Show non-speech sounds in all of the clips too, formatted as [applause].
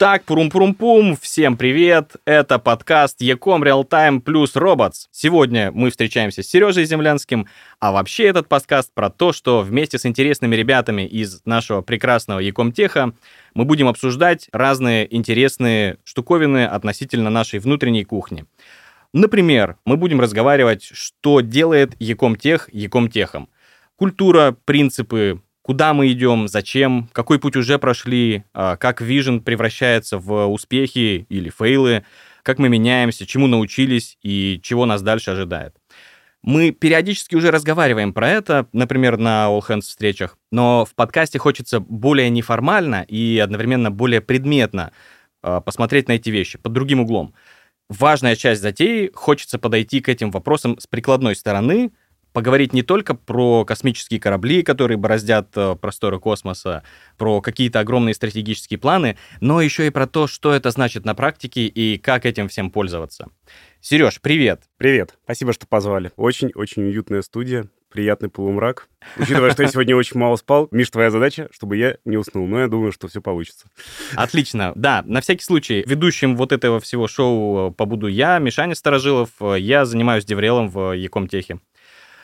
Так, пурум-пурум-пум, всем привет! Это подкаст Ecom Real Time плюс Robots. Сегодня мы встречаемся с Сережей Землянским, а вообще этот подкаст про то, что вместе с интересными ребятами из нашего прекрасного Ecom Теха мы будем обсуждать разные интересные штуковины относительно нашей внутренней кухни. Например, мы будем разговаривать, что делает Ecom Тех Ecom Техом. Культура, принципы, куда мы идем, зачем, какой путь уже прошли, а, как Vision превращается в успехи или фейлы, как мы меняемся, чему научились и чего нас дальше ожидает. Мы периодически уже разговариваем про это, например, на All Hands встречах, но в подкасте хочется более неформально и одновременно более предметно а, посмотреть на эти вещи под другим углом. Важная часть затеи, хочется подойти к этим вопросам с прикладной стороны, поговорить не только про космические корабли, которые бороздят э, просторы космоса, про какие-то огромные стратегические планы, но еще и про то, что это значит на практике и как этим всем пользоваться. Сереж, привет. Привет. Спасибо, что позвали. Очень-очень уютная студия, приятный полумрак. Учитывая, что я сегодня очень мало спал, Миш, твоя задача, чтобы я не уснул. Но я думаю, что все получится. Отлично. Да, на всякий случай, ведущим вот этого всего шоу побуду я, Мишаня Старожилов. Я занимаюсь деврелом в Якомтехе.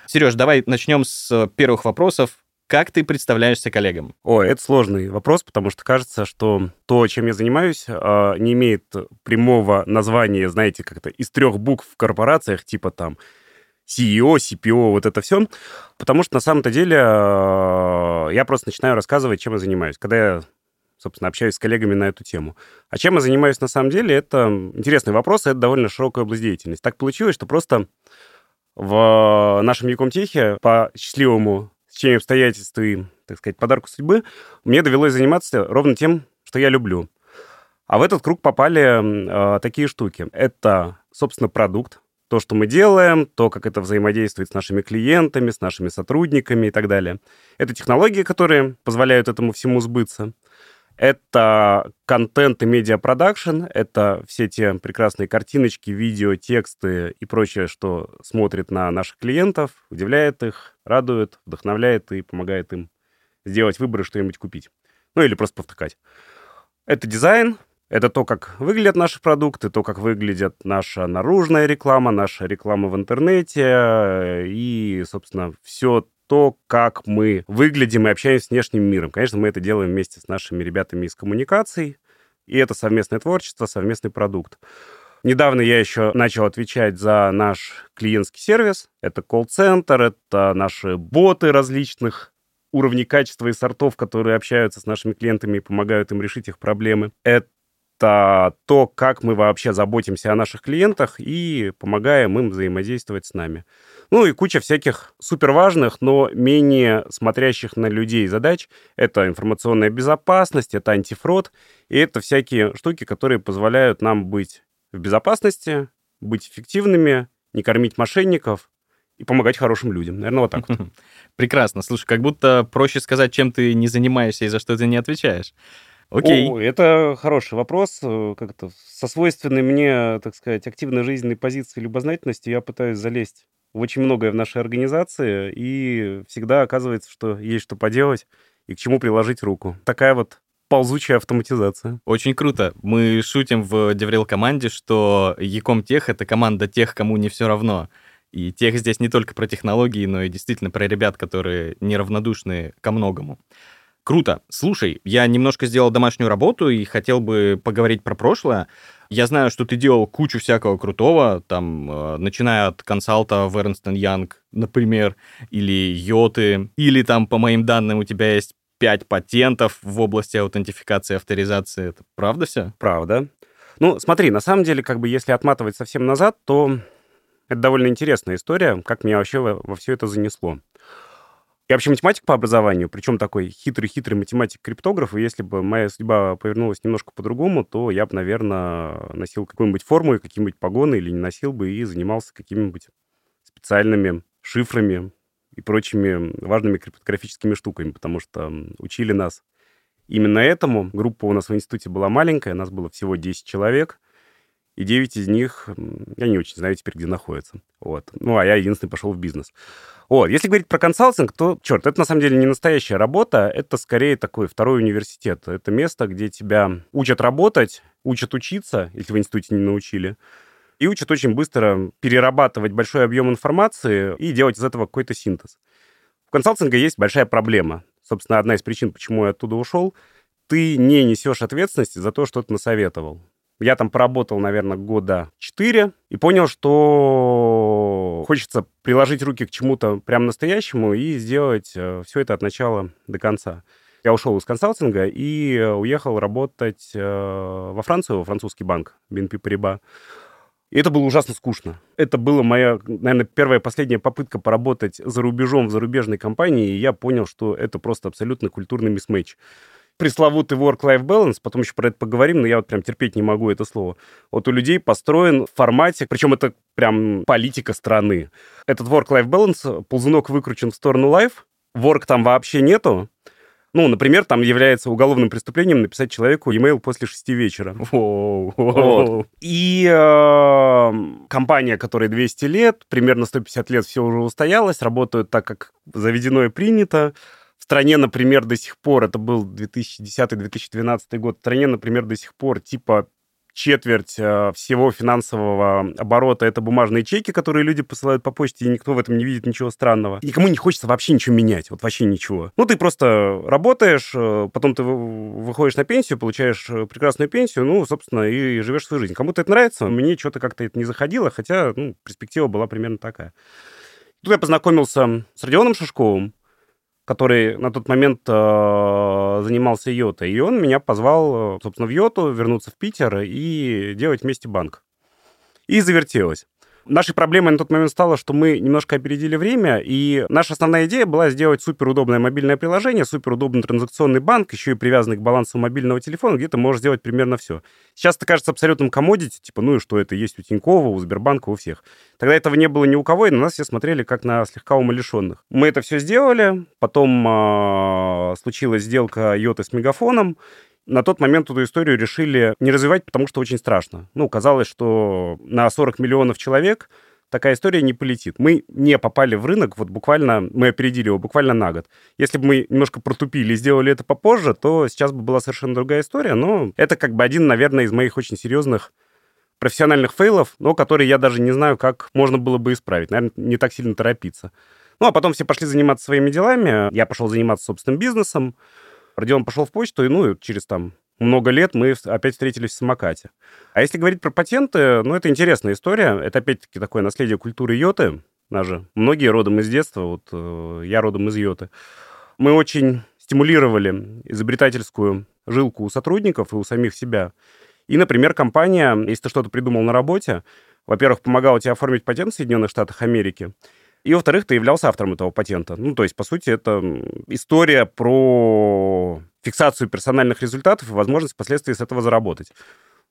Сереж, давай начнем с э, первых вопросов. Как ты представляешься коллегам? О, это сложный вопрос, потому что кажется, что то, чем я занимаюсь, а, не имеет прямого названия, знаете, как-то из трех букв в корпорациях, типа там CEO, CPO, вот это все. Потому что на самом-то деле а, я просто начинаю рассказывать, чем я занимаюсь. Когда я собственно, общаюсь с коллегами на эту тему. А чем я занимаюсь на самом деле, это интересный вопрос, это довольно широкая область деятельности. Так получилось, что просто в нашем Якомтехе по счастливому стечению обстоятельств и, так сказать, подарку судьбы мне довелось заниматься ровно тем, что я люблю. А в этот круг попали э, такие штуки. Это, собственно, продукт, то, что мы делаем, то, как это взаимодействует с нашими клиентами, с нашими сотрудниками и так далее. Это технологии, которые позволяют этому всему сбыться. Это контент и медиапродакшн, это все те прекрасные картиночки, видео, тексты и прочее, что смотрит на наших клиентов, удивляет их, радует, вдохновляет и помогает им сделать выбор и что-нибудь купить. Ну или просто повтыкать. Это дизайн, это то, как выглядят наши продукты, то, как выглядит наша наружная реклама, наша реклама в интернете и, собственно, все то, как мы выглядим и общаемся с внешним миром. Конечно, мы это делаем вместе с нашими ребятами из коммуникаций, и это совместное творчество, совместный продукт. Недавно я еще начал отвечать за наш клиентский сервис. Это колл-центр, это наши боты различных уровней качества и сортов, которые общаются с нашими клиентами и помогают им решить их проблемы. Это то, как мы вообще заботимся о наших клиентах и помогаем им взаимодействовать с нами. Ну и куча всяких суперважных, но менее смотрящих на людей задач. Это информационная безопасность, это антифрод, и это всякие штуки, которые позволяют нам быть в безопасности, быть эффективными, не кормить мошенников, и помогать хорошим людям. Наверное, вот так вот. [laughs] Прекрасно. Слушай, как будто проще сказать, чем ты не занимаешься и за что ты не отвечаешь. Окей. О, это хороший вопрос. Э, как-то со свойственной мне, так сказать, активной жизненной позиции любознательности я пытаюсь залезть очень многое в нашей организации, и всегда оказывается, что есть что поделать и к чему приложить руку. Такая вот ползучая автоматизация. Очень круто. Мы шутим в Деврел команде, что Яком Тех — это команда тех, кому не все равно. И тех здесь не только про технологии, но и действительно про ребят, которые неравнодушны ко многому. Круто. Слушай, я немножко сделал домашнюю работу и хотел бы поговорить про прошлое. Я знаю, что ты делал кучу всякого крутого, там, э, начиная от консалта в Ernst Young, например, или Йоты, или там, по моим данным, у тебя есть пять патентов в области аутентификации и авторизации. Это правда все? Правда. Ну, смотри, на самом деле, как бы, если отматывать совсем назад, то это довольно интересная история, как меня вообще во, во все это занесло. Я вообще математик по образованию, причем такой хитрый-хитрый математик-криптограф, и если бы моя судьба повернулась немножко по-другому, то я бы, наверное, носил какую-нибудь форму и какие-нибудь погоны, или не носил бы и занимался какими-нибудь специальными шифрами и прочими важными криптографическими штуками, потому что учили нас именно этому. Группа у нас в институте была маленькая, нас было всего 10 человек, и 9 из них, я не очень знаю теперь, где находятся. Вот. Ну, а я единственный пошел в бизнес. Вот. Если говорить про консалтинг, то, черт, это на самом деле не настоящая работа, это скорее такой второй университет. Это место, где тебя учат работать, учат учиться, если в институте не научили, и учат очень быстро перерабатывать большой объем информации и делать из этого какой-то синтез. В консалтинге есть большая проблема. Собственно, одна из причин, почему я оттуда ушел. Ты не несешь ответственности за то, что ты насоветовал. Я там поработал, наверное, года четыре и понял, что хочется приложить руки к чему-то прям настоящему и сделать э, все это от начала до конца. Я ушел из консалтинга и уехал работать э, во Францию, во французский банк BNP Paribas. И это было ужасно скучно. Это была моя, наверное, первая последняя попытка поработать за рубежом в зарубежной компании, и я понял, что это просто абсолютно культурный мисс-мэч пресловутый work-life balance, потом еще про это поговорим, но я вот прям терпеть не могу это слово. Вот у людей построен в формате, причем это прям политика страны. Этот work-life balance, ползунок выкручен в сторону life, work там вообще нету, ну, например, там является уголовным преступлением написать человеку e-mail после шести вечера. Вот. И э, компания, которой 200 лет, примерно 150 лет все уже устоялась, работают так, как заведено и принято. Стране, например, до сих пор, это был 2010-2012 год, в стране, например, до сих пор типа четверть э, всего финансового оборота это бумажные чеки, которые люди посылают по почте, и никто в этом не видит ничего странного. Никому не хочется вообще ничего менять, вот вообще ничего. Ну, ты просто работаешь, э, потом ты выходишь на пенсию, получаешь э, прекрасную пенсию, ну, собственно, и живешь свою жизнь. Кому-то это нравится, мне что-то как-то это не заходило, хотя, ну, перспектива была примерно такая. Тут я познакомился с Родионом Шишковым, который на тот момент э, занимался Йотой. И он меня позвал, э, собственно, в Йоту, вернуться в Питер и делать вместе банк. И завертелось. Нашей проблемой на тот момент стало, что мы немножко опередили время, и наша основная идея была сделать суперудобное мобильное приложение, суперудобный транзакционный банк, еще и привязанный к балансу мобильного телефона, где ты можешь сделать примерно все. Сейчас это кажется абсолютным комодити, типа, ну и что, это есть у Тинькова, у Сбербанка, у всех. Тогда этого не было ни у кого, и на нас все смотрели как на слегка умалишенных. Мы это все сделали, потом э, случилась сделка Йоты с Мегафоном, на тот момент эту историю решили не развивать, потому что очень страшно. Ну, казалось, что на 40 миллионов человек такая история не полетит. Мы не попали в рынок, вот буквально, мы опередили его буквально на год. Если бы мы немножко протупили и сделали это попозже, то сейчас бы была совершенно другая история, но это как бы один, наверное, из моих очень серьезных профессиональных фейлов, но который я даже не знаю, как можно было бы исправить. Наверное, не так сильно торопиться. Ну, а потом все пошли заниматься своими делами. Я пошел заниматься собственным бизнесом. Родион пошел в почту, и ну, через там много лет мы опять встретились в самокате. А если говорить про патенты, ну, это интересная история. Это, опять-таки, такое наследие культуры йоты. Нас многие родом из детства, вот э, я родом из йоты. Мы очень стимулировали изобретательскую жилку у сотрудников и у самих себя. И, например, компания, если ты что-то придумал на работе, во-первых, помогала тебе оформить патент в Соединенных Штатах Америки, и, во-вторых, ты являлся автором этого патента. Ну, то есть, по сути, это история про фиксацию персональных результатов и возможность впоследствии с этого заработать.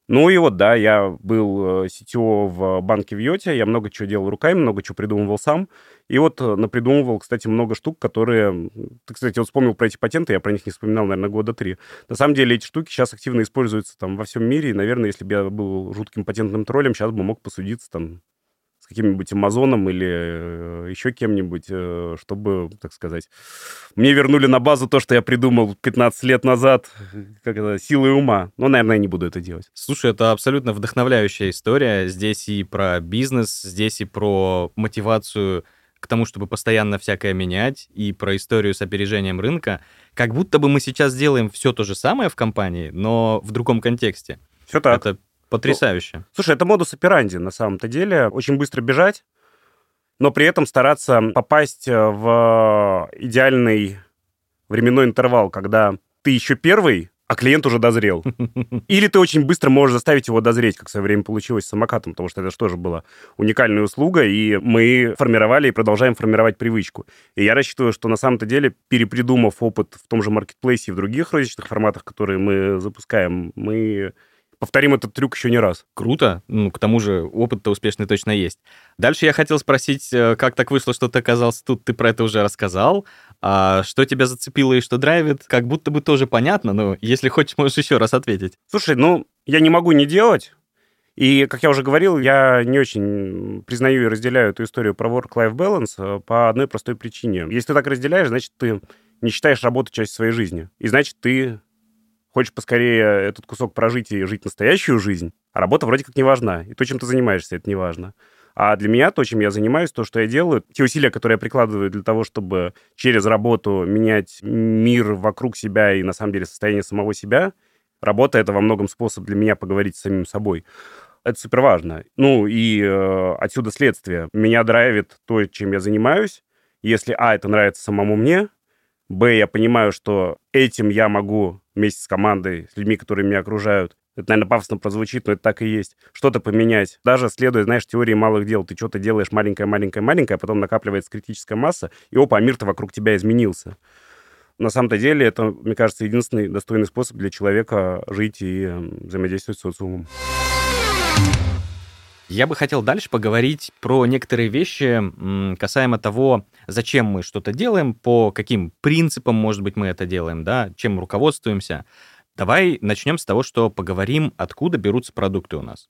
Ну и вот, да, я был э, CTO в банке в Йоте, я много чего делал руками, много чего придумывал сам. И вот э, напридумывал, кстати, много штук, которые... Ты, кстати, вот вспомнил про эти патенты, я про них не вспоминал, наверное, года три. На самом деле эти штуки сейчас активно используются там во всем мире, и, наверное, если бы я был жутким патентным троллем, сейчас бы мог посудиться там с каким-нибудь Амазоном или э, еще кем-нибудь, э, чтобы, так сказать, мне вернули на базу то, что я придумал 15 лет назад, [laughs] как это, силой ума. Но, наверное, я не буду это делать. Слушай, это абсолютно вдохновляющая история. Здесь и про бизнес, здесь и про мотивацию к тому, чтобы постоянно всякое менять, и про историю с опережением рынка. Как будто бы мы сейчас делаем все то же самое в компании, но в другом контексте. Все так. Это Потрясающе. Ну, слушай, это модус операнди на самом-то деле. Очень быстро бежать, но при этом стараться попасть э, в идеальный временной интервал, когда ты еще первый, а клиент уже дозрел. [laughs] Или ты очень быстро можешь заставить его дозреть, как в свое время получилось с самокатом, потому что это же тоже была уникальная услуга, и мы формировали и продолжаем формировать привычку. И я рассчитываю, что на самом-то деле, перепридумав опыт в том же маркетплейсе и в других розничных форматах, которые мы запускаем, мы повторим этот трюк еще не раз. Круто. Ну, к тому же опыт-то успешный точно есть. Дальше я хотел спросить, э, как так вышло, что ты оказался тут? Ты про это уже рассказал. А что тебя зацепило и что драйвит? Как будто бы тоже понятно, но если хочешь, можешь еще раз ответить. Слушай, ну, я не могу не делать. И, как я уже говорил, я не очень признаю и разделяю эту историю про work-life balance э, по одной простой причине. Если ты так разделяешь, значит, ты не считаешь работу частью своей жизни. И значит, ты хочешь поскорее этот кусок прожить и жить настоящую жизнь, а работа вроде как не важна. И то, чем ты занимаешься, это не важно. А для меня то, чем я занимаюсь, то, что я делаю, те усилия, которые я прикладываю для того, чтобы через работу менять мир вокруг себя и, на самом деле, состояние самого себя, работа — это во многом способ для меня поговорить с самим собой. Это супер важно. Ну и э, отсюда следствие. Меня драйвит то, чем я занимаюсь. Если, а, это нравится самому мне, б, я понимаю, что этим я могу вместе с командой, с людьми, которые меня окружают, это, наверное, пафосно прозвучит, но это так и есть. Что-то поменять. Даже следуя, знаешь, теории малых дел. Ты что-то делаешь маленькое-маленькое-маленькое, а потом накапливается критическая масса, и опа, мир-то вокруг тебя изменился. На самом-то деле это, мне кажется, единственный достойный способ для человека жить и взаимодействовать с социумом. Я бы хотел дальше поговорить про некоторые вещи касаемо того, зачем мы что-то делаем, по каким принципам, может быть, мы это делаем, да, чем руководствуемся. Давай начнем с того, что поговорим, откуда берутся продукты у нас.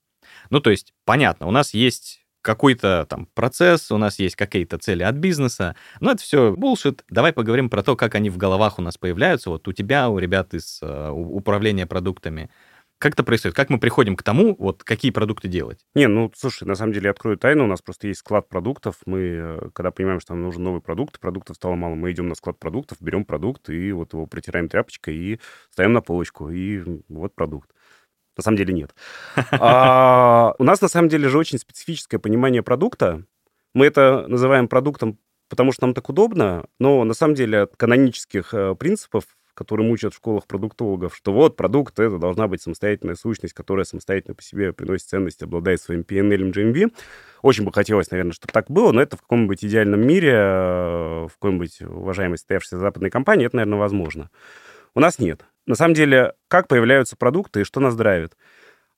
Ну, то есть, понятно, у нас есть какой-то там процесс, у нас есть какие-то цели от бизнеса, но это все булшит. Давай поговорим про то, как они в головах у нас появляются, вот у тебя, у ребят из uh, управления продуктами. Как это происходит? Как мы приходим к тому, вот какие продукты делать? Не, ну, слушай, на самом деле, открою тайну, у нас просто есть склад продуктов. Мы, э, когда понимаем, что нам нужен новый продукт, продуктов стало мало, мы идем на склад продуктов, берем продукт и вот его протираем тряпочкой и ставим на полочку, и вот продукт. На самом деле нет. [laughs] А, у нас, на самом деле, же очень специфическое понимание продукта. Мы это называем продуктом, потому что нам так удобно, но на самом деле от канонических э, принципов которые мучат в школах продуктологов, что вот продукт — это должна быть самостоятельная сущность, которая самостоятельно по себе приносит ценность, обладает своим PNL, GMV. Очень бы хотелось, наверное, чтобы так было, но это в каком-нибудь идеальном мире, э, в какой-нибудь уважаемой состоявшейся западной компании, это, наверное, возможно. У нас нет. На самом деле, как появляются продукты и что нас драйвит?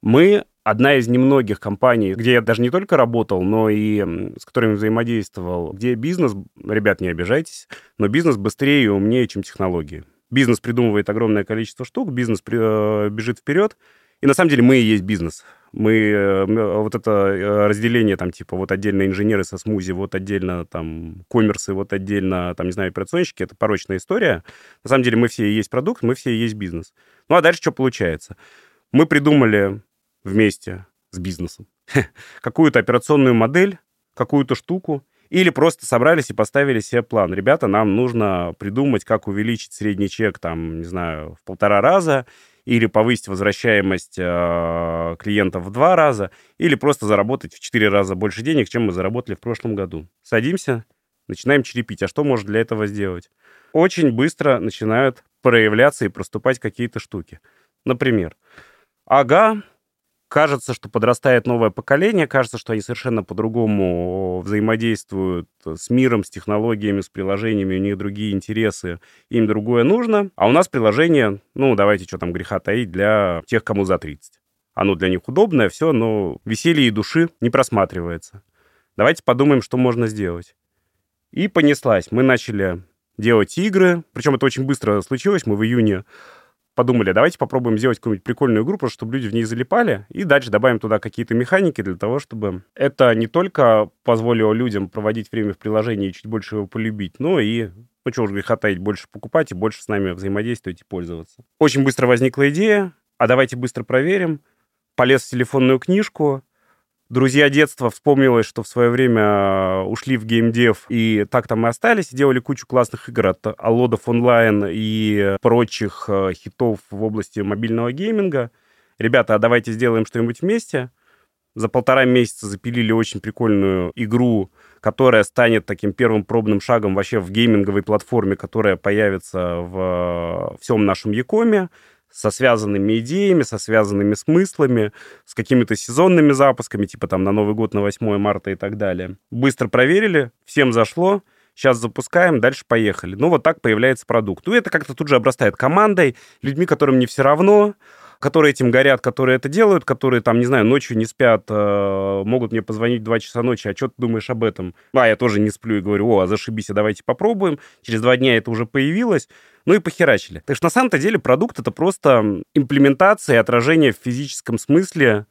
Мы одна из немногих компаний, где я даже не только работал, но и с которыми взаимодействовал, где бизнес, ребят, не обижайтесь, но бизнес быстрее и умнее, чем технологии. Бизнес придумывает огромное количество штук, бизнес э, бежит вперед, и на самом деле мы и есть бизнес. Мы э, вот это э, разделение там типа вот отдельно инженеры со смузи, вот отдельно там коммерсы, вот отдельно там, не знаю, операционщики, это порочная история. На самом деле мы все и есть продукт, мы все и есть бизнес. Ну а дальше что получается? Мы придумали вместе с бизнесом [laughs] какую-то операционную модель, какую-то штуку, или просто собрались и поставили себе план. Ребята, нам нужно придумать, как увеличить средний чек, там, не знаю, в полтора раза, или повысить возвращаемость э, клиентов в два раза, или просто заработать в четыре раза больше денег, чем мы заработали в прошлом году. Садимся, начинаем черепить. А что можно для этого сделать? Очень быстро начинают проявляться и проступать какие-то штуки. Например, ага, кажется, что подрастает новое поколение, кажется, что они совершенно по-другому взаимодействуют с миром, с технологиями, с приложениями, у них другие интересы, им другое нужно. А у нас приложение, ну, давайте, что там греха таить, для тех, кому за 30. Оно для них удобное, все, но веселье и души не просматривается. Давайте подумаем, что можно сделать. И понеслась. Мы начали делать игры, причем это очень быстро случилось, мы в июне подумали, давайте попробуем сделать какую-нибудь прикольную игру, просто чтобы люди в ней залипали, и дальше добавим туда какие-то механики для того, чтобы это не только позволило людям проводить время в приложении и чуть больше его полюбить, но и ну, что уж греха таить, больше покупать и больше с нами взаимодействовать и пользоваться. Очень быстро возникла идея, а давайте быстро проверим. Полез в телефонную книжку, друзья детства вспомнилось, что в свое время э, ушли в геймдев, и так там и остались, делали кучу классных игр от Аллодов онлайн и прочих э, хитов в области мобильного гейминга. Ребята, а давайте сделаем что-нибудь вместе. За полтора месяца запилили очень прикольную игру, которая станет таким первым пробным шагом вообще в гейминговой платформе, которая появится в э, всем нашем Якоме со связанными идеями, со связанными смыслами, с какими-то сезонными запусками, типа там на Новый год, на 8 марта и так далее. Быстро проверили, всем зашло, сейчас запускаем, дальше поехали. Ну, вот так появляется продукт. Ну, это как-то тут же обрастает командой, людьми, которым не все равно, которые этим горят, которые это делают, которые там, не знаю, ночью не спят, э, могут мне позвонить в 2 часа ночи, а что ты думаешь об этом? А, я тоже не сплю и говорю, о, а зашибись, а давайте попробуем. Через два дня это уже появилось. Ну и похерачили. Так что на самом-то деле продукт — это просто имплементация и отражение в физическом смысле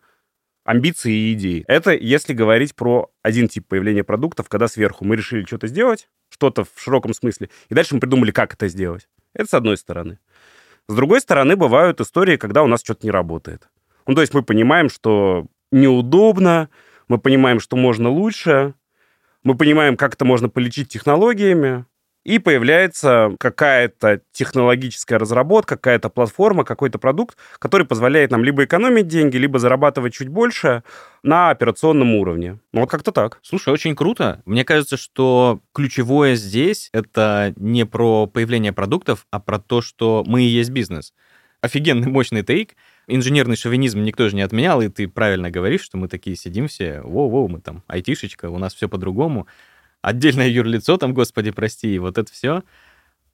амбиции и идеи. Это если говорить про один тип появления продуктов, когда сверху мы решили что-то сделать, что-то в широком смысле, и дальше мы придумали, как это сделать. Это с одной стороны. С другой стороны, бывают истории, когда у нас что-то не работает. Ну, то есть мы понимаем, что неудобно, мы понимаем, что можно лучше, мы понимаем, как это можно полечить технологиями, и появляется какая-то технологическая разработка, какая-то платформа, какой-то продукт, который позволяет нам либо экономить деньги, либо зарабатывать чуть больше на операционном уровне. Ну вот как-то так. Слушай, очень круто. Мне кажется, что ключевое здесь это не про появление продуктов, а про то, что мы и есть бизнес. Офигенный мощный тейк. Инженерный шовинизм никто же не отменял, и ты правильно говоришь, что мы такие сидим все, воу-воу, мы там айтишечка, у нас все по-другому отдельное юрлицо, там, господи, прости, и вот это все.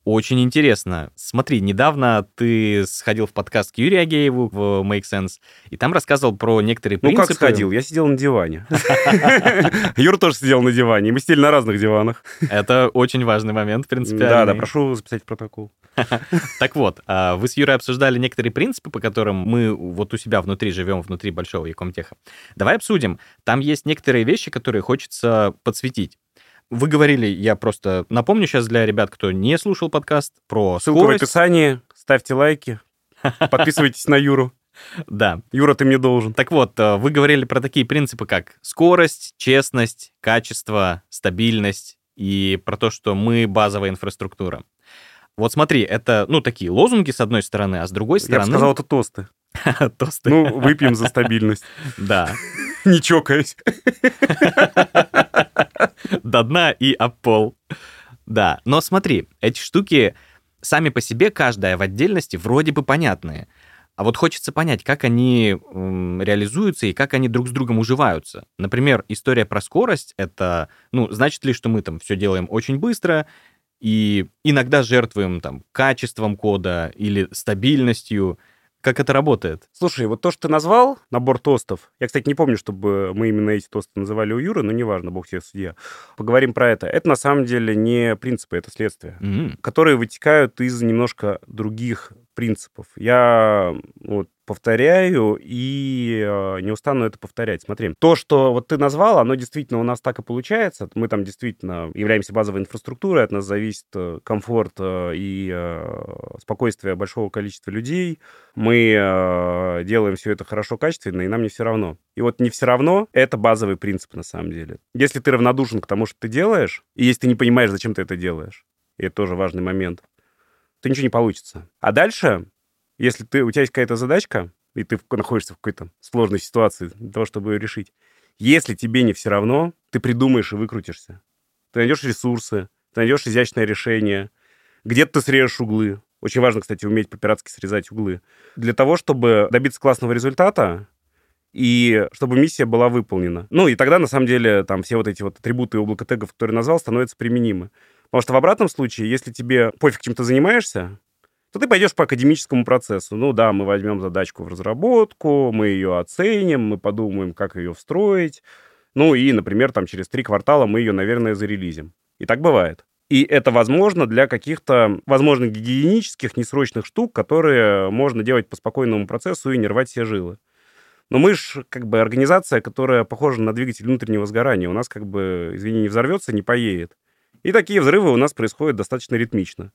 Очень интересно. Смотри, недавно ты сходил в подкаст к Юрию Агееву в Make Sense, и там рассказывал про некоторые принципы. Ну, как сходил? Я сидел на диване. [laughs] Юр тоже сидел на диване, и мы сидели на разных диванах. Это очень важный момент, в принципе. Да, да, прошу записать протокол. [laughs] Так вот, а, вы с Юрой обсуждали некоторые принципы, по которым мы вот у себя внутри живем, внутри большого Якомтеха. Давай обсудим. Там есть некоторые вещи, которые хочется подсветить. Вы говорили, я просто напомню сейчас для ребят, кто не слушал подкаст, про Ссылка скорость. в описании, ставьте лайки, подписывайтесь на Юру. [laughs] Да. Юра, ты мне должен. Так вот, э, вы говорили про такие принципы, как скорость, честность, качество, стабильность и про то, что мы базовая инфраструктура. Вот смотри, это, ну, такие лозунги, с одной стороны, а с другой стороны... Я бы сказал, это тосты. [laughs] Тосты. Ну, выпьем за стабильность. [laughs] Да. [laughs] Не чокаясь. [laughs] До дна и об пол. Да, но смотри, эти штуки сами по себе, каждая в отдельности, вроде бы понятные. А вот хочется понять, как они реализуются и как они друг с другом уживаются. Например, история про скорость — это, ну, значит ли, что мы там все делаем очень быстро, и иногда жертвуем там качеством кода или стабильностью, как это работает? Слушай, вот то, что ты назвал, набор тостов, я, кстати, не помню, чтобы мы именно эти тосты называли у Юры, но неважно, бог тебе судья. Поговорим про это. Это на самом деле не принципы, это следствия, Mm-hmm. которые вытекают из немножко других принципов. Я вот, повторяю и э, не устану это повторять. Смотри, то, что вот ты назвал, оно действительно у нас так и получается. Мы там действительно являемся базовой инфраструктурой, от нас зависит э, комфорт э, и спокойствие большого количества людей. Мы делаем все это хорошо, качественно, и нам не все равно. И вот не все равно — это базовый принцип на самом деле. Если ты равнодушен к тому, что ты делаешь, и если ты не понимаешь, зачем ты это делаешь, и это тоже важный момент, то ничего не получится. А дальше если ты, у тебя есть какая-то задачка, и ты находишься в какой-то сложной ситуации для того, чтобы ее решить, если тебе не все равно, ты придумаешь и выкрутишься. Ты найдешь ресурсы, ты найдешь изящное решение, где-то ты срежешь углы. Очень важно, кстати, уметь по-пиратски срезать углы. Для того, чтобы добиться классного результата, и чтобы миссия была выполнена. Ну, и тогда, на самом деле, там все вот эти вот атрибуты облака тегов, которые назвал, становятся применимы. Потому что в обратном случае, если тебе пофиг, чем ты занимаешься, то ты пойдешь по академическому процессу. Ну да, мы возьмем задачку в разработку, мы ее оценим, мы подумаем, как ее встроить. Ну и, например, там через три квартала мы ее, наверное, зарелизим. И так бывает. И это возможно для каких-то, возможно, гигиенических, несрочных штук, которые можно делать по спокойному процессу и не рвать все жилы. Но мы же как бы организация, которая похожа на двигатель внутреннего сгорания. У нас как бы, извини, не взорвется, не поедет. И такие взрывы у нас происходят достаточно ритмично.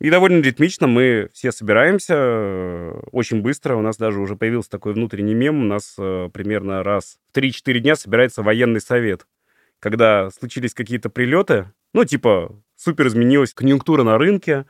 И довольно ритмично мы все собираемся э, очень быстро. У нас даже уже появился такой внутренний мем. У нас э, примерно раз в 3-4 дня собирается военный совет. Когда случились какие-то прилеты, ну, типа, супер изменилась конъюнктура на рынке,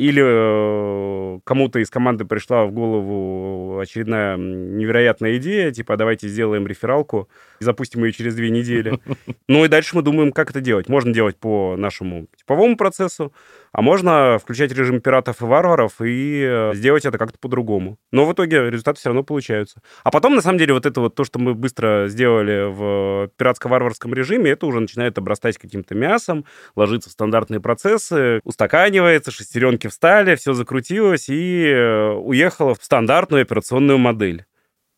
или э, кому-то из команды пришла в голову очередная невероятная идея, типа, давайте сделаем рефералку и запустим ее через две недели. [laughs] Ну и дальше мы думаем, как это делать. Можно делать по нашему типовому процессу, а можно включать режим пиратов и варваров и э, сделать это как-то по-другому. Но в итоге результаты все равно получаются. А потом, на самом деле, вот это вот то, что мы быстро сделали в пиратско-варварском режиме, это уже начинает обрастать каким-то мясом, ложиться в стандартные процессы, устаканивается, шестеренки встали, все закрутилось и э, уехало в стандартную операционную модель.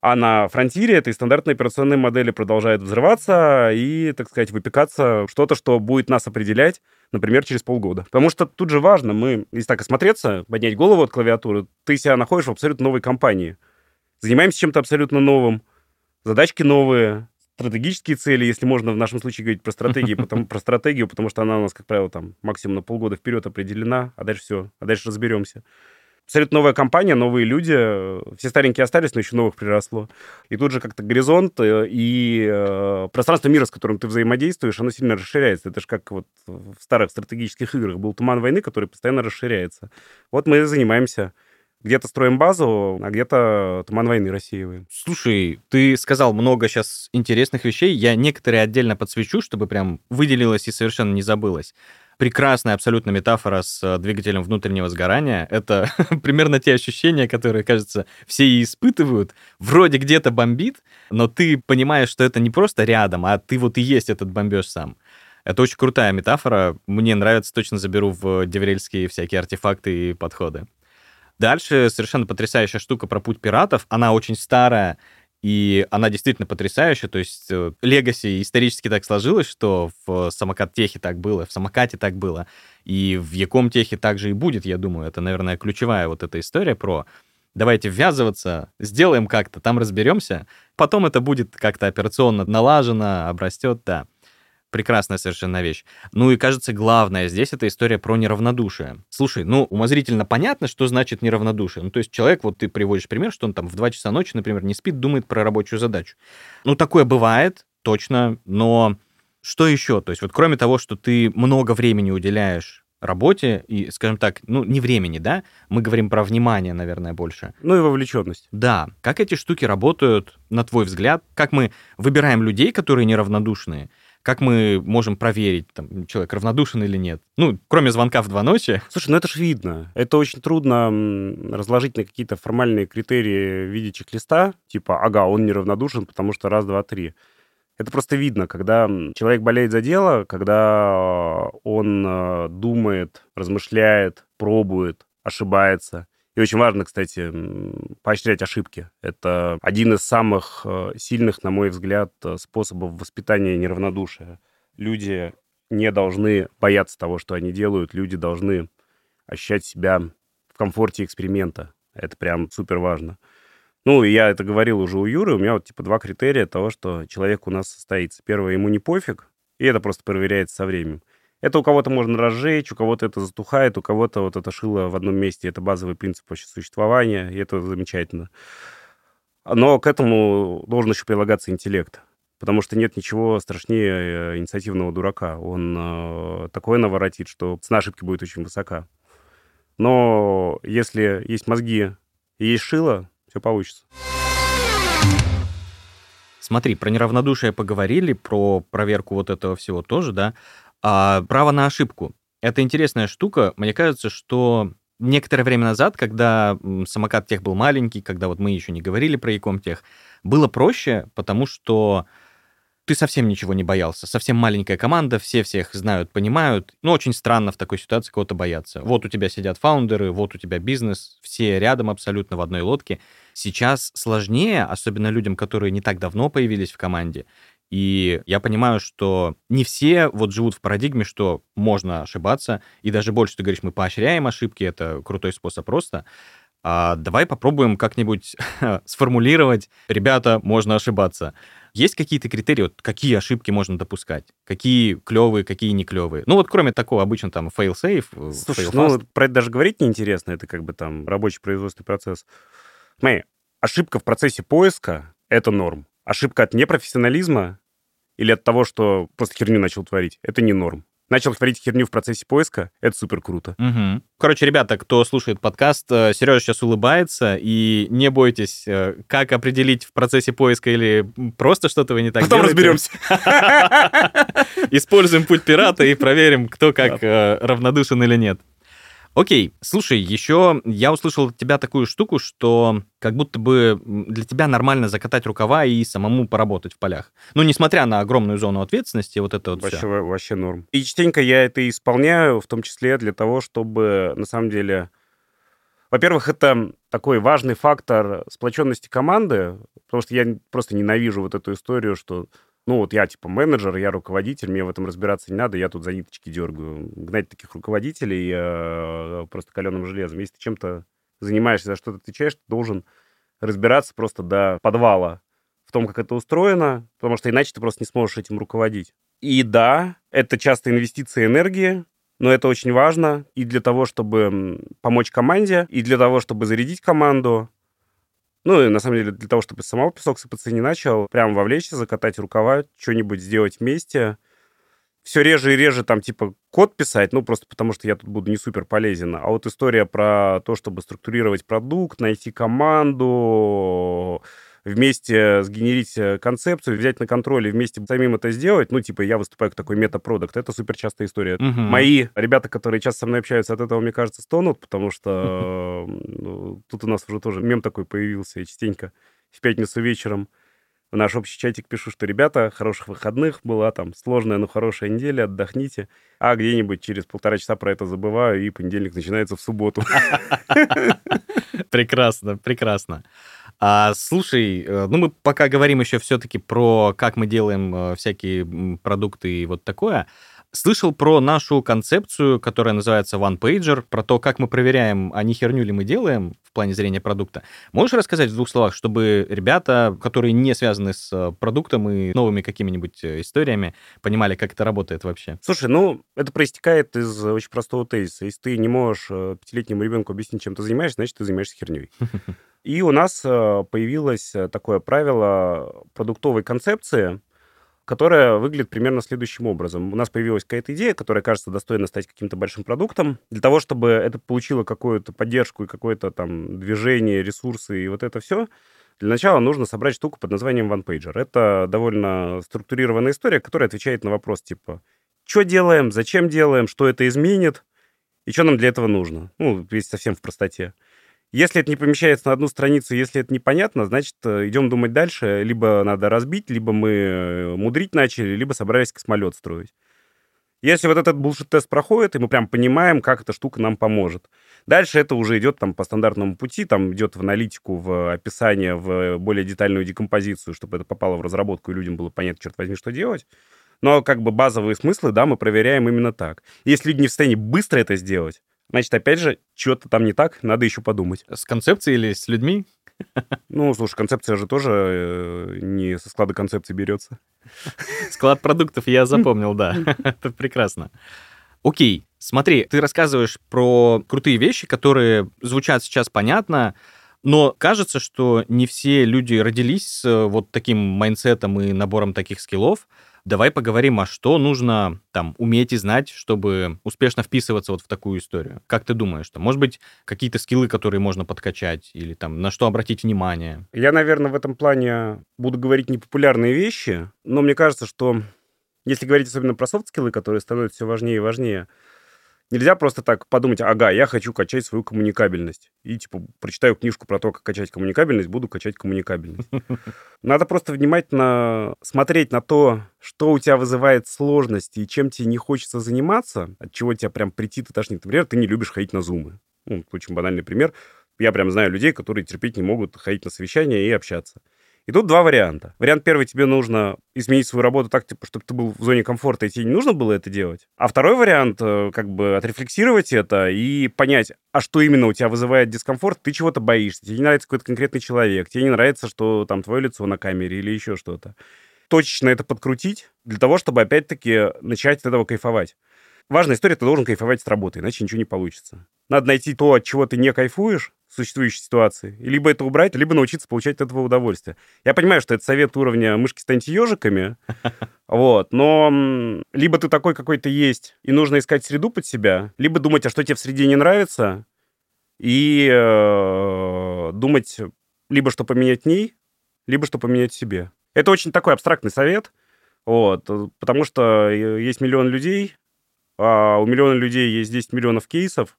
А на фронтире этой стандартной операционной модели продолжает взрываться и, так сказать, выпекаться что-то, что будет нас определять, например, через полгода. Потому что тут же важно, мы, если так осмотреться, поднять голову от клавиатуры, ты себя находишь в абсолютно новой компании. Занимаемся чем-то абсолютно новым. задачки новые, стратегические цели, если можно в нашем случае говорить про стратегии, потому, [laughs] про стратегию, потому что она у нас, как правило, там максимум на полгода вперед определена, а дальше все, а дальше разберемся. Абсолютно новая компания, новые люди, все старенькие остались, но еще новых приросло. И тут же как-то горизонт э, и э, пространство мира, с которым ты взаимодействуешь, оно сильно расширяется. Это же как вот в старых стратегических играх был туман войны, который постоянно расширяется. Вот мы занимаемся где-то строим базу, а где-то туман войны рассеиваем. Слушай, ты сказал много сейчас интересных вещей. Я некоторые отдельно подсвечу, чтобы прям выделилось и совершенно не забылось. Прекрасная абсолютно метафора с э, двигателем внутреннего сгорания. Это [laughs] примерно те ощущения, которые, кажется, все и испытывают. Вроде где-то бомбит, но ты понимаешь, что это не просто рядом, а ты вот и есть этот бомбеж сам. Это очень крутая метафора. Мне нравится, точно заберу в деврельские всякие артефакты и подходы. Дальше совершенно потрясающая штука про путь пиратов. Она очень старая, и она действительно потрясающая. То есть Легаси э, исторически так сложилось, что в самокат-техе так было, в самокате так было, и в Яком-техе также и будет, я думаю. Это, наверное, ключевая вот эта история про давайте ввязываться, сделаем как-то, там разберемся. Потом это будет как-то операционно налажено, обрастет, да прекрасная совершенно вещь. Ну и, кажется, главное здесь это история про неравнодушие. Слушай, ну, умозрительно понятно, что значит неравнодушие. Ну, то есть человек, вот ты приводишь пример, что он там в 2 часа ночи, например, не спит, думает про рабочую задачу. Ну, такое бывает, точно, но что еще? То есть вот кроме того, что ты много времени уделяешь работе и, скажем так, ну, не времени, да, мы говорим про внимание, наверное, больше. Ну и вовлеченность. Да. Как эти штуки работают, на твой взгляд? Как мы выбираем людей, которые неравнодушные? Как мы можем проверить, там, человек равнодушен или нет? Ну, кроме звонка в два ночи. Слушай, ну это же видно. Это очень трудно разложить на какие-то формальные критерии в виде чек-листа, типа, ага, он неравнодушен, потому что раз, два, три. Это просто видно, когда человек болеет за дело, когда он э, думает, размышляет, пробует, ошибается. И очень важно, кстати, поощрять ошибки. Это один из самых э, сильных, на мой взгляд, э, способов воспитания неравнодушия. Люди не должны бояться того, что они делают. Люди должны ощущать себя в комфорте эксперимента. Это прям супер важно. Ну, я это говорил уже у Юры. У меня вот типа два критерия того, что человек у нас состоится. Первое, ему не пофиг, и это просто проверяется со временем. Это у кого-то можно разжечь, у кого-то это затухает, у кого-то вот это шило в одном месте. Это базовый принцип вообще существования, и это замечательно. Но к этому должен еще прилагаться интеллект. Потому что нет ничего страшнее э, инициативного дурака. Он э, такое наворотит, что цена ошибки будет очень высока. Но если есть мозги и есть шило, все получится. Смотри, про неравнодушие поговорили, про проверку вот этого всего тоже, да. А право на ошибку. Это интересная штука. Мне кажется, что некоторое время назад, когда самокат тех был маленький, когда вот мы еще не говорили про Яком тех, было проще, потому что ты совсем ничего не боялся. Совсем маленькая команда, все всех знают, понимают. Ну, очень странно в такой ситуации кого-то бояться. Вот у тебя сидят фаундеры, вот у тебя бизнес, все рядом абсолютно в одной лодке. Сейчас сложнее, особенно людям, которые не так давно появились в команде. И я понимаю, что не все вот живут в парадигме, что можно ошибаться, и даже больше ты говоришь, мы поощряем ошибки, это крутой способ просто. А давай попробуем как-нибудь [laughs] сформулировать, ребята, можно ошибаться. Есть какие-то критерии, вот какие ошибки можно допускать? Какие клевые, какие не клевые? Ну вот кроме такого обычно там fail-safe, э, Слушай, fail ну про это даже говорить неинтересно, это как бы там рабочий производственный процесс. Смотри, ошибка в процессе поиска — это норм. Ошибка от непрофессионализма или от того, что просто херню начал творить. Это не норм. Начал творить херню в процессе поиска, это супер круто. Угу. Короче, ребята, кто слушает подкаст, э, Сережа сейчас улыбается, и не бойтесь, э, как определить в процессе поиска или просто что-то вы не так Потом делаете. разберемся. [laughs] Используем путь пирата и проверим, кто как э, равнодушен или нет. Окей, слушай, еще я услышал от тебя такую штуку, что как будто бы для тебя нормально закатать рукава и самому поработать в полях. Ну, несмотря на огромную зону ответственности, вот это вот вообще, все. Вообще норм. И частенько я это исполняю, в том числе для того, чтобы, на самом деле... Во-первых, это такой важный фактор сплоченности команды, потому что я просто ненавижу вот эту историю, что ну, вот я типа менеджер, я руководитель, мне в этом разбираться не надо, я тут за ниточки дергаю. Гнать таких руководителей э, просто каленым железом. Если ты чем-то занимаешься, за что-то отвечаешь, ты должен разбираться просто до подвала в том, как это устроено, потому что иначе ты просто не сможешь этим руководить. И да, это часто инвестиции энергии, но это очень важно и для того, чтобы помочь команде, и для того, чтобы зарядить команду, ну, и на самом деле для того, чтобы самого песок сыпаться не начал, прям вовлечься, закатать рукава, что-нибудь сделать вместе. Все реже и реже там типа код писать, ну, просто потому что я тут буду не супер полезен. А вот история про то, чтобы структурировать продукт, найти команду, вместе сгенерить э, концепцию, взять на контроль и вместе самим это сделать, ну, типа, я выступаю как такой метапродукт, это супер частая история. Угу. Мои ребята, которые часто со мной общаются, от этого, мне кажется, стонут, потому что [laughs] ну, тут у нас уже тоже мем такой появился, я частенько в пятницу вечером в наш общий чатик пишу, что, ребята, хороших выходных, была там сложная, но хорошая неделя, отдохните. А где-нибудь через полтора часа про это забываю, и понедельник начинается в субботу. [laughs] Прекрасно, прекрасно. А, слушай, э, ну мы пока говорим еще все-таки про как мы делаем э, всякие продукты и вот такое. Слышал про нашу концепцию, которая называется One Pager, про то, как мы проверяем, а не херню ли мы делаем в плане зрения продукта. Можешь рассказать в двух словах, чтобы ребята, которые не связаны с э, продуктом и новыми какими-нибудь историями, понимали, как это работает вообще? Слушай, ну, это проистекает из очень простого тезиса. Если ты не можешь пятилетнему ребенку объяснить, чем ты занимаешься, значит, ты занимаешься херней. [laughs] И у нас э, появилось э, такое правило продуктовой концепции, которая выглядит примерно следующим образом. У нас появилась какая-то идея, которая кажется достойна стать каким-то большим продуктом. Для того, чтобы это получило какую-то поддержку и какое-то там движение, ресурсы и вот это все, для начала нужно собрать штуку под названием OnePager. Это довольно структурированная история, которая отвечает на вопрос типа что делаем, зачем делаем, что это изменит и что нам для этого нужно. Ну, весь совсем в простоте. Если это не помещается на одну страницу, если это непонятно, значит, э, идем думать дальше. Либо надо разбить, либо мы э, мудрить начали, либо собрались космолет строить. Если вот этот булшит-тест проходит, и мы прям понимаем, как эта штука нам поможет. Дальше это уже идет там по стандартному пути, там идет в аналитику, в описание, в более детальную декомпозицию, чтобы это попало в разработку, и людям было понятно, черт возьми, что делать. Но как бы базовые смыслы, да, мы проверяем именно так. Если люди не в состоянии быстро это сделать, Значит, опять же, что-то там не так, надо еще подумать. С концепцией или с людьми? Ну, слушай, концепция же тоже э, не со склада концепции берется. Склад продуктов я запомнил, да. [laughs] Это прекрасно. Окей, смотри, ты рассказываешь про крутые вещи, которые звучат сейчас понятно, но кажется, что не все люди родились с э, вот таким mindset ом и набором таких скиллов. Давай поговорим, а что нужно там уметь и знать, чтобы успешно вписываться вот в такую историю. Как ты думаешь, что, может быть, какие-то скиллы, которые можно подкачать, или там на что обратить внимание? Я, наверное, в этом плане буду говорить непопулярные вещи, но мне кажется, что если говорить особенно про софт-скиллы, которые становятся все важнее и важнее, Нельзя просто так подумать, ага, я хочу качать свою коммуникабельность. И, типа, прочитаю книжку про то, как качать коммуникабельность, буду качать коммуникабельность. [laughs] Надо просто внимательно смотреть на то, что у тебя вызывает сложности и чем тебе не хочется заниматься, от чего тебя прям прийти и тошнит. Например, ты не любишь ходить на зумы. Ну, очень банальный пример. Я прям знаю людей, которые терпеть не могут ходить на совещания и общаться. И тут два варианта. Вариант первый, тебе нужно изменить свою работу так, типа, чтобы ты был в зоне комфорта, и тебе не нужно было это делать. А второй вариант, э, как бы отрефлексировать это и понять, а что именно у тебя вызывает дискомфорт, ты чего-то боишься, тебе не нравится какой-то конкретный человек, тебе не нравится, что там твое лицо на камере или еще что-то. Точечно это подкрутить для того, чтобы опять-таки начать от этого кайфовать. Важная история, ты должен кайфовать с работы, иначе ничего не получится. Надо найти то, от чего ты не кайфуешь, существующей ситуации. либо это убрать, либо научиться получать от этого удовольствие. Я понимаю, что это совет уровня мышки станьте ежиками, [laughs] вот, но либо ты такой какой-то есть, и нужно искать среду под себя, либо думать, а что тебе в среде не нравится, и э, думать либо что поменять ней, либо что поменять себе. Это очень такой абстрактный совет, вот, потому что э, есть миллион людей, а у миллиона людей есть 10 миллионов кейсов,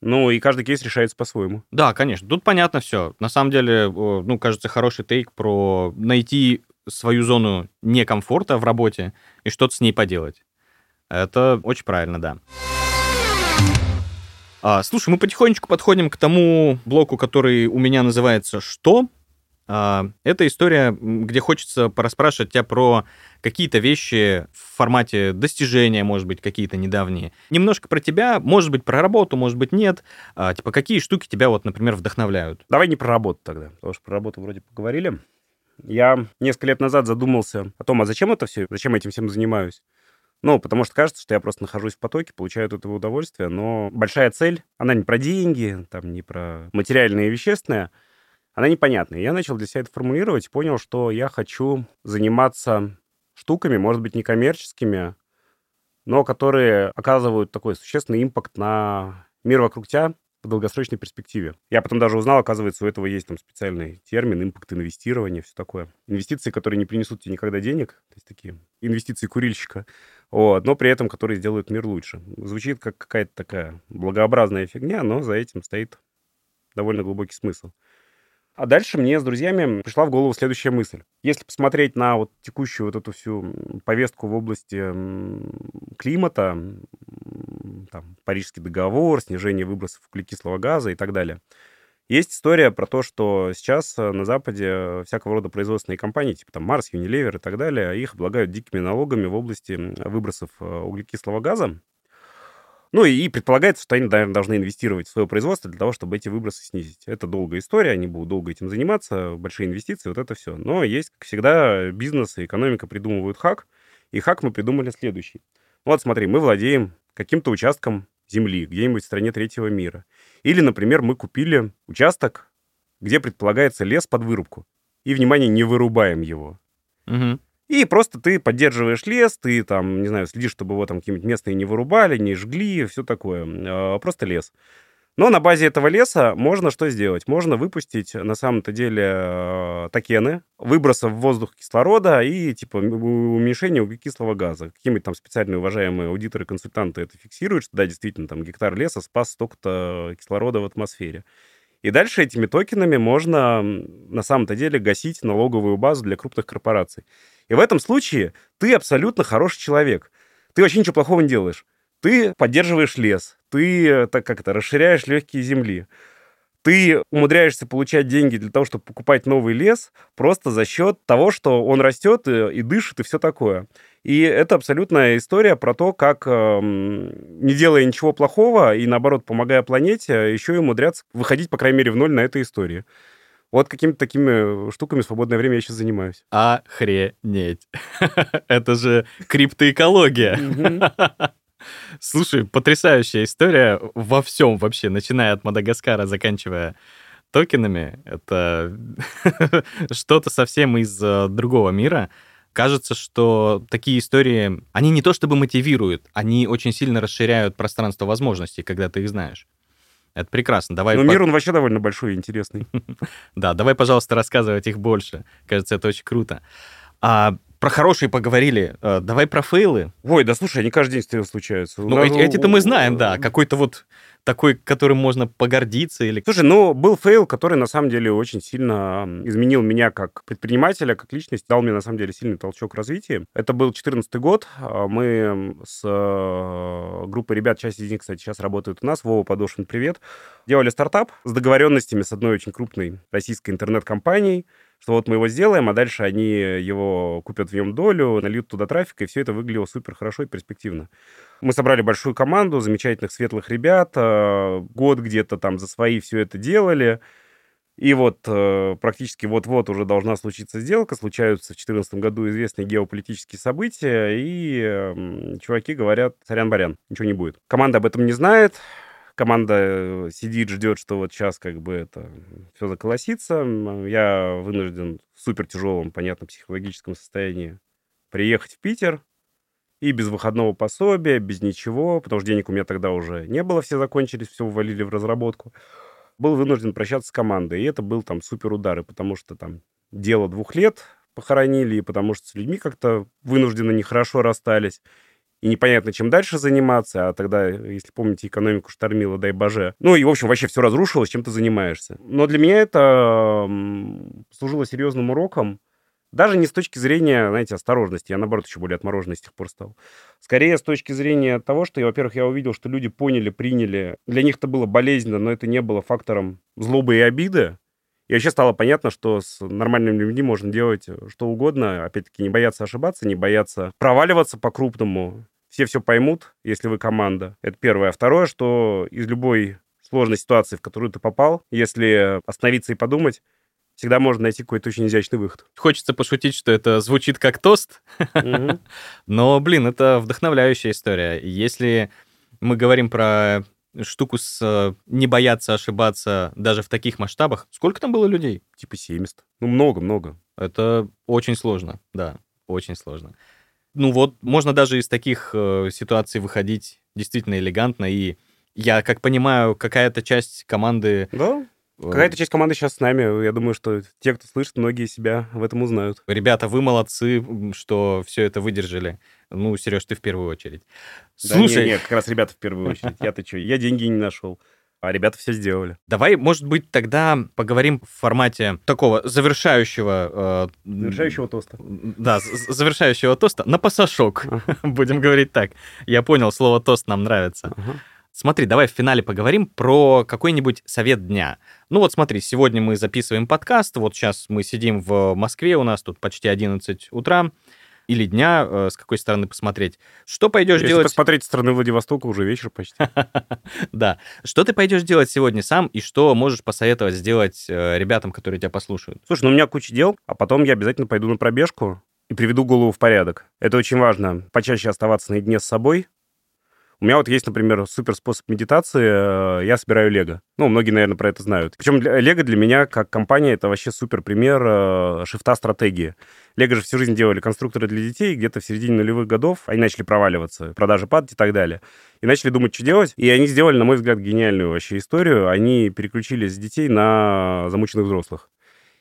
ну, и каждый кейс решается по-своему. Да, конечно. Тут понятно все. На самом деле, ну, кажется, хороший тейк про найти свою зону некомфорта в работе и что-то с ней поделать. Это очень правильно, да. А, слушай, мы потихонечку подходим к тому блоку, который у меня называется «Что?». А, это история, где хочется пораспрашивать тебя про какие-то вещи в формате достижения, может быть, какие-то недавние. Немножко про тебя, может быть, про работу, может быть, нет. А, типа, какие штуки тебя, вот, например, вдохновляют? Давай не про работу тогда, потому что про работу вроде поговорили. Я несколько лет назад задумался о том, а зачем это все, зачем этим всем занимаюсь. Ну, потому что кажется, что я просто нахожусь в потоке, получаю от этого удовольствие, но большая цель, она не про деньги, там, не про материальное и вещественное, она непонятная. Я начал для себя это формулировать, понял, что я хочу заниматься штуками, может быть, некоммерческими, но которые оказывают такой существенный импакт на мир вокруг тебя в долгосрочной перспективе. Я потом даже узнал, оказывается, у этого есть там специальный термин, импакт инвестирования, все такое. Инвестиции, которые не принесут тебе никогда денег, то есть такие инвестиции курильщика, вот, но при этом которые сделают мир лучше. Звучит как какая-то такая благообразная фигня, но за этим стоит довольно глубокий смысл. А дальше мне с друзьями пришла в голову следующая мысль. Если посмотреть на вот текущую вот эту всю повестку в области климата, там, Парижский договор, снижение выбросов углекислого газа и так далее, есть история про то, что сейчас э, на Западе всякого рода производственные компании, типа там Марс, Unilever и так далее, их облагают дикими налогами в области выбросов э, углекислого газа. Ну и предполагается, что они, наверное, должны инвестировать в свое производство для того, чтобы эти выбросы снизить. Это долгая история, они будут долго этим заниматься, большие инвестиции, вот это все. Но есть, как всегда, бизнес и экономика придумывают хак, и хак мы придумали следующий. Вот смотри, мы владеем каким-то участком земли где-нибудь в стране третьего мира. Или, например, мы купили участок, где предполагается лес под вырубку. И, внимание, не вырубаем его. Угу. И просто ты поддерживаешь лес, ты там, не знаю, следишь, чтобы его там какие-нибудь местные не вырубали, не жгли, все такое. А, просто лес. Но на базе этого леса можно что сделать? Можно выпустить, на самом-то деле, а, токены, выбросов в воздух кислорода и, типа, уменьшение углекислого газа. Какие-нибудь там специальные уважаемые аудиторы-консультанты это фиксируют, что, да, действительно, там гектар леса спас столько-то кислорода в атмосфере. И дальше этими токенами можно на самом-то деле гасить налоговую базу для крупных корпораций. И в этом случае ты абсолютно хороший человек. Ты вообще ничего плохого не делаешь. Ты поддерживаешь лес, ты, так как это, расширяешь легкие земли. Ты умудряешься получать деньги для того, чтобы покупать новый лес, просто за счет того, что он растет и, и дышит, и все такое. И это абсолютная история про то, как, э, не делая ничего плохого и, наоборот, помогая планете, еще и умудряться выходить, по крайней мере, в ноль на этой истории. Вот какими-то такими штуками в свободное время я сейчас занимаюсь. Охренеть. [laughs] Это же криптоэкология. [laughs] Слушай, потрясающая история во всем вообще, начиная от Мадагаскара, заканчивая токенами. Это [laughs] что-то совсем из э, другого мира кажется, что такие истории, они не то чтобы мотивируют, они очень сильно расширяют пространство возможностей, когда ты их знаешь. Это прекрасно. Давай Но по... мир, он вообще довольно большой и интересный. [laughs] да, давай, пожалуйста, рассказывать их больше. Кажется, это очень круто. А про хорошие поговорили. Э, давай про фейлы. Ой, да слушай, они каждый день с тобой случаются. Ну, эти, эти-то мы знаем, да. Какой-то вот такой, которым можно погордиться или... Слушай, ну, был фейл, который, на самом деле, очень сильно изменил меня как предпринимателя, как личность, дал мне, на самом деле, сильный толчок развития. Это был 2014 год. А мы с э, группой ребят, часть из них, кстати, сейчас работают у нас, Вова Подошин, привет, делали стартап с договоренностями с одной очень крупной российской интернет-компанией, что вот мы его сделаем, а дальше они его купят в нем долю, нальют туда трафик, и все это выглядело супер хорошо и перспективно. Мы собрали большую команду замечательных светлых ребят, э, год где-то там за свои все это делали, и вот э, практически вот-вот уже должна случиться сделка, случаются в 2014 году известные геополитические события, и э, чуваки говорят, сорян-барян, ничего не будет. Команда об этом не знает, команда э, сидит, ждет, что вот сейчас как бы это все заколосится. Я вынужден в супер тяжелом, понятно, психологическом состоянии приехать в Питер и без выходного пособия, без ничего, потому что денег у меня тогда уже не было, все закончились, все увалили в разработку. Был вынужден прощаться с командой, и это был там супер удары, потому что там дело двух лет похоронили, и потому что с людьми как-то вынужденно нехорошо расстались и непонятно, чем дальше заниматься, а тогда, если помните, экономику штормила, дай боже. Ну и, в общем, вообще все разрушилось, чем ты занимаешься. Но для меня это служило серьезным уроком, даже не с точки зрения, знаете, осторожности. Я, наоборот, еще более отмороженный с тех пор стал. Скорее, с точки зрения того, что, во-первых, я увидел, что люди поняли, приняли. Для них это было болезненно, но это не было фактором злобы и обиды. И вообще стало понятно, что с нормальными людьми можно делать что угодно. Опять-таки, не бояться ошибаться, не бояться проваливаться по-крупному. Все все поймут, если вы команда. Это первое. А второе, что из любой сложной ситуации, в которую ты попал, если остановиться и подумать, всегда можно найти какой-то очень изящный выход. Хочется пошутить, что это звучит как тост, [laughs] но, блин, это вдохновляющая история. Если мы говорим про штуку с э, не бояться ошибаться даже в таких масштабах. Сколько там было людей? Типа 70. Ну, много-много. Это очень сложно, да, очень сложно. Ну вот, можно даже из таких э, ситуаций выходить действительно элегантно. И я, как понимаю, какая-то часть команды... Да, Какая-то часть команды сейчас с нами. Я думаю, что те, кто слышит, многие себя в этом узнают. Ребята, вы молодцы, что все это выдержали. Ну, Сереж, ты в первую очередь. Да Слушай... Нет, как раз ребята в первую [laughs] очередь. Я-то что? Я деньги не нашел. А ребята все сделали. Давай, может быть, тогда поговорим в формате такого завершающего... Э, завершающего тоста. Да, завершающего тоста на пасашок. [laughs] Будем говорить так. Я понял, слово тост нам нравится. Смотри, давай в финале поговорим про какой-нибудь совет дня. Ну вот смотри, сегодня мы записываем подкаст, вот сейчас мы сидим в Москве, у нас тут почти 11 утра или дня, э, с какой стороны посмотреть. Что пойдешь Если делать... посмотреть стороны Владивостока, уже вечер почти. [laughs] Да. Что ты пойдешь делать сегодня сам, и что можешь посоветовать сделать э, ребятам, которые тебя послушают? Слушай, ну у меня куча дел, а потом я обязательно пойду на пробежку и приведу голову в порядок. Это очень важно. Почаще оставаться наедине с собой, у меня вот есть, например, супер способ медитации. Э, я собираю лего. Ну, многие, наверное, про это знают. Причем лего для меня, как компания, это вообще супер пример шифта стратегии. Лего же всю жизнь делали конструкторы для детей, где-то в середине нулевых годов они начали проваливаться, продажи падать и так далее. И начали думать, что делать. И они сделали, на мой взгляд, гениальную вообще историю. Они переключились с детей на замученных взрослых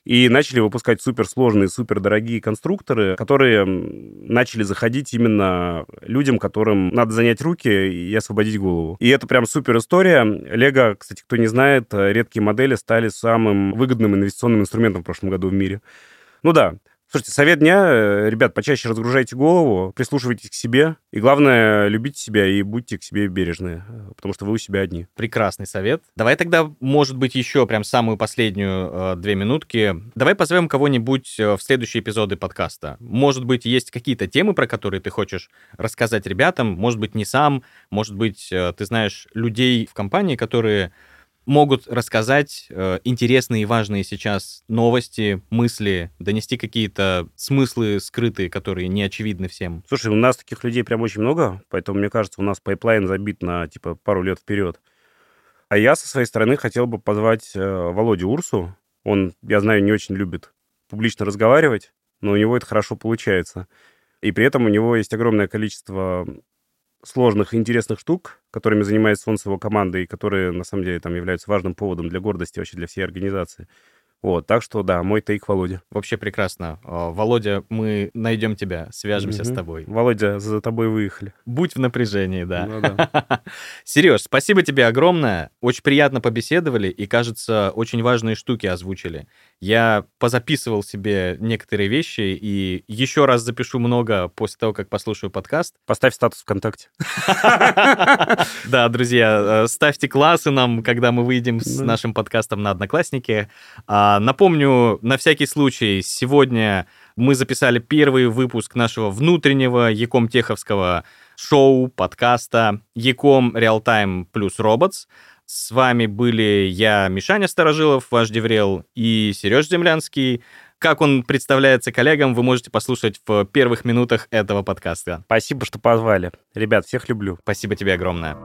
и начали выпускать суперсложные, супердорогие конструкторы, которые начали заходить именно людям, которым надо занять руки и освободить голову. И это прям супер история. Лего, кстати, кто не знает, редкие модели стали самым выгодным инвестиционным инструментом в прошлом году в мире. Ну да, Слушайте, совет дня, э, ребят, почаще разгружайте голову, прислушивайтесь к себе, и главное, любите себя и будьте к себе бережны, э, потому что вы у себя одни. Прекрасный совет. Давай тогда, может быть, еще прям самую последнюю э, две минутки. Давай позовем кого-нибудь э, в следующие эпизоды подкаста. Может быть, есть какие-то темы, про которые ты хочешь рассказать ребятам, может быть, не сам, может быть, ты знаешь людей в компании, которые могут рассказать э, интересные и важные сейчас новости, мысли, донести какие-то смыслы скрытые, которые не очевидны всем. Слушай, у нас таких людей прям очень много, поэтому, мне кажется, у нас пайплайн забит на, типа, пару лет вперед. А я со своей стороны хотел бы позвать э, Володю Урсу. Он, я знаю, не очень любит публично разговаривать, но у него это хорошо получается. И при этом у него есть огромное количество сложных и интересных штук, которыми занимается он с его командой, и которые, на самом деле, там являются важным поводом для гордости вообще для всей организации. Вот, так что, да, мой тейк Володя. Вообще прекрасно. А, Володя, мы найдем тебя, свяжемся угу. с тобой. Володя, за тобой выехали. Будь в напряжении, да. Ну, да. [laughs] Сереж, спасибо тебе огромное. Очень приятно побеседовали и, кажется, очень важные штуки озвучили. Я позаписывал себе некоторые вещи и еще раз запишу много после того, как послушаю подкаст. Поставь статус ВКонтакте. [laughs] Да, друзья, э, ставьте классы нам, когда мы выйдем с нашим подкастом на Одноклассники. А, напомню, на всякий случай, сегодня мы записали первый выпуск нашего внутреннего Яком-Теховского шоу, подкаста Яком Real плюс Robots. С вами были я, Мишаня Старожилов, ваш Деврел, и Сереж Землянский. Как он представляется коллегам, вы можете послушать в первых минутах этого подкаста. Спасибо, что позвали. Ребят, всех люблю. Спасибо тебе огромное.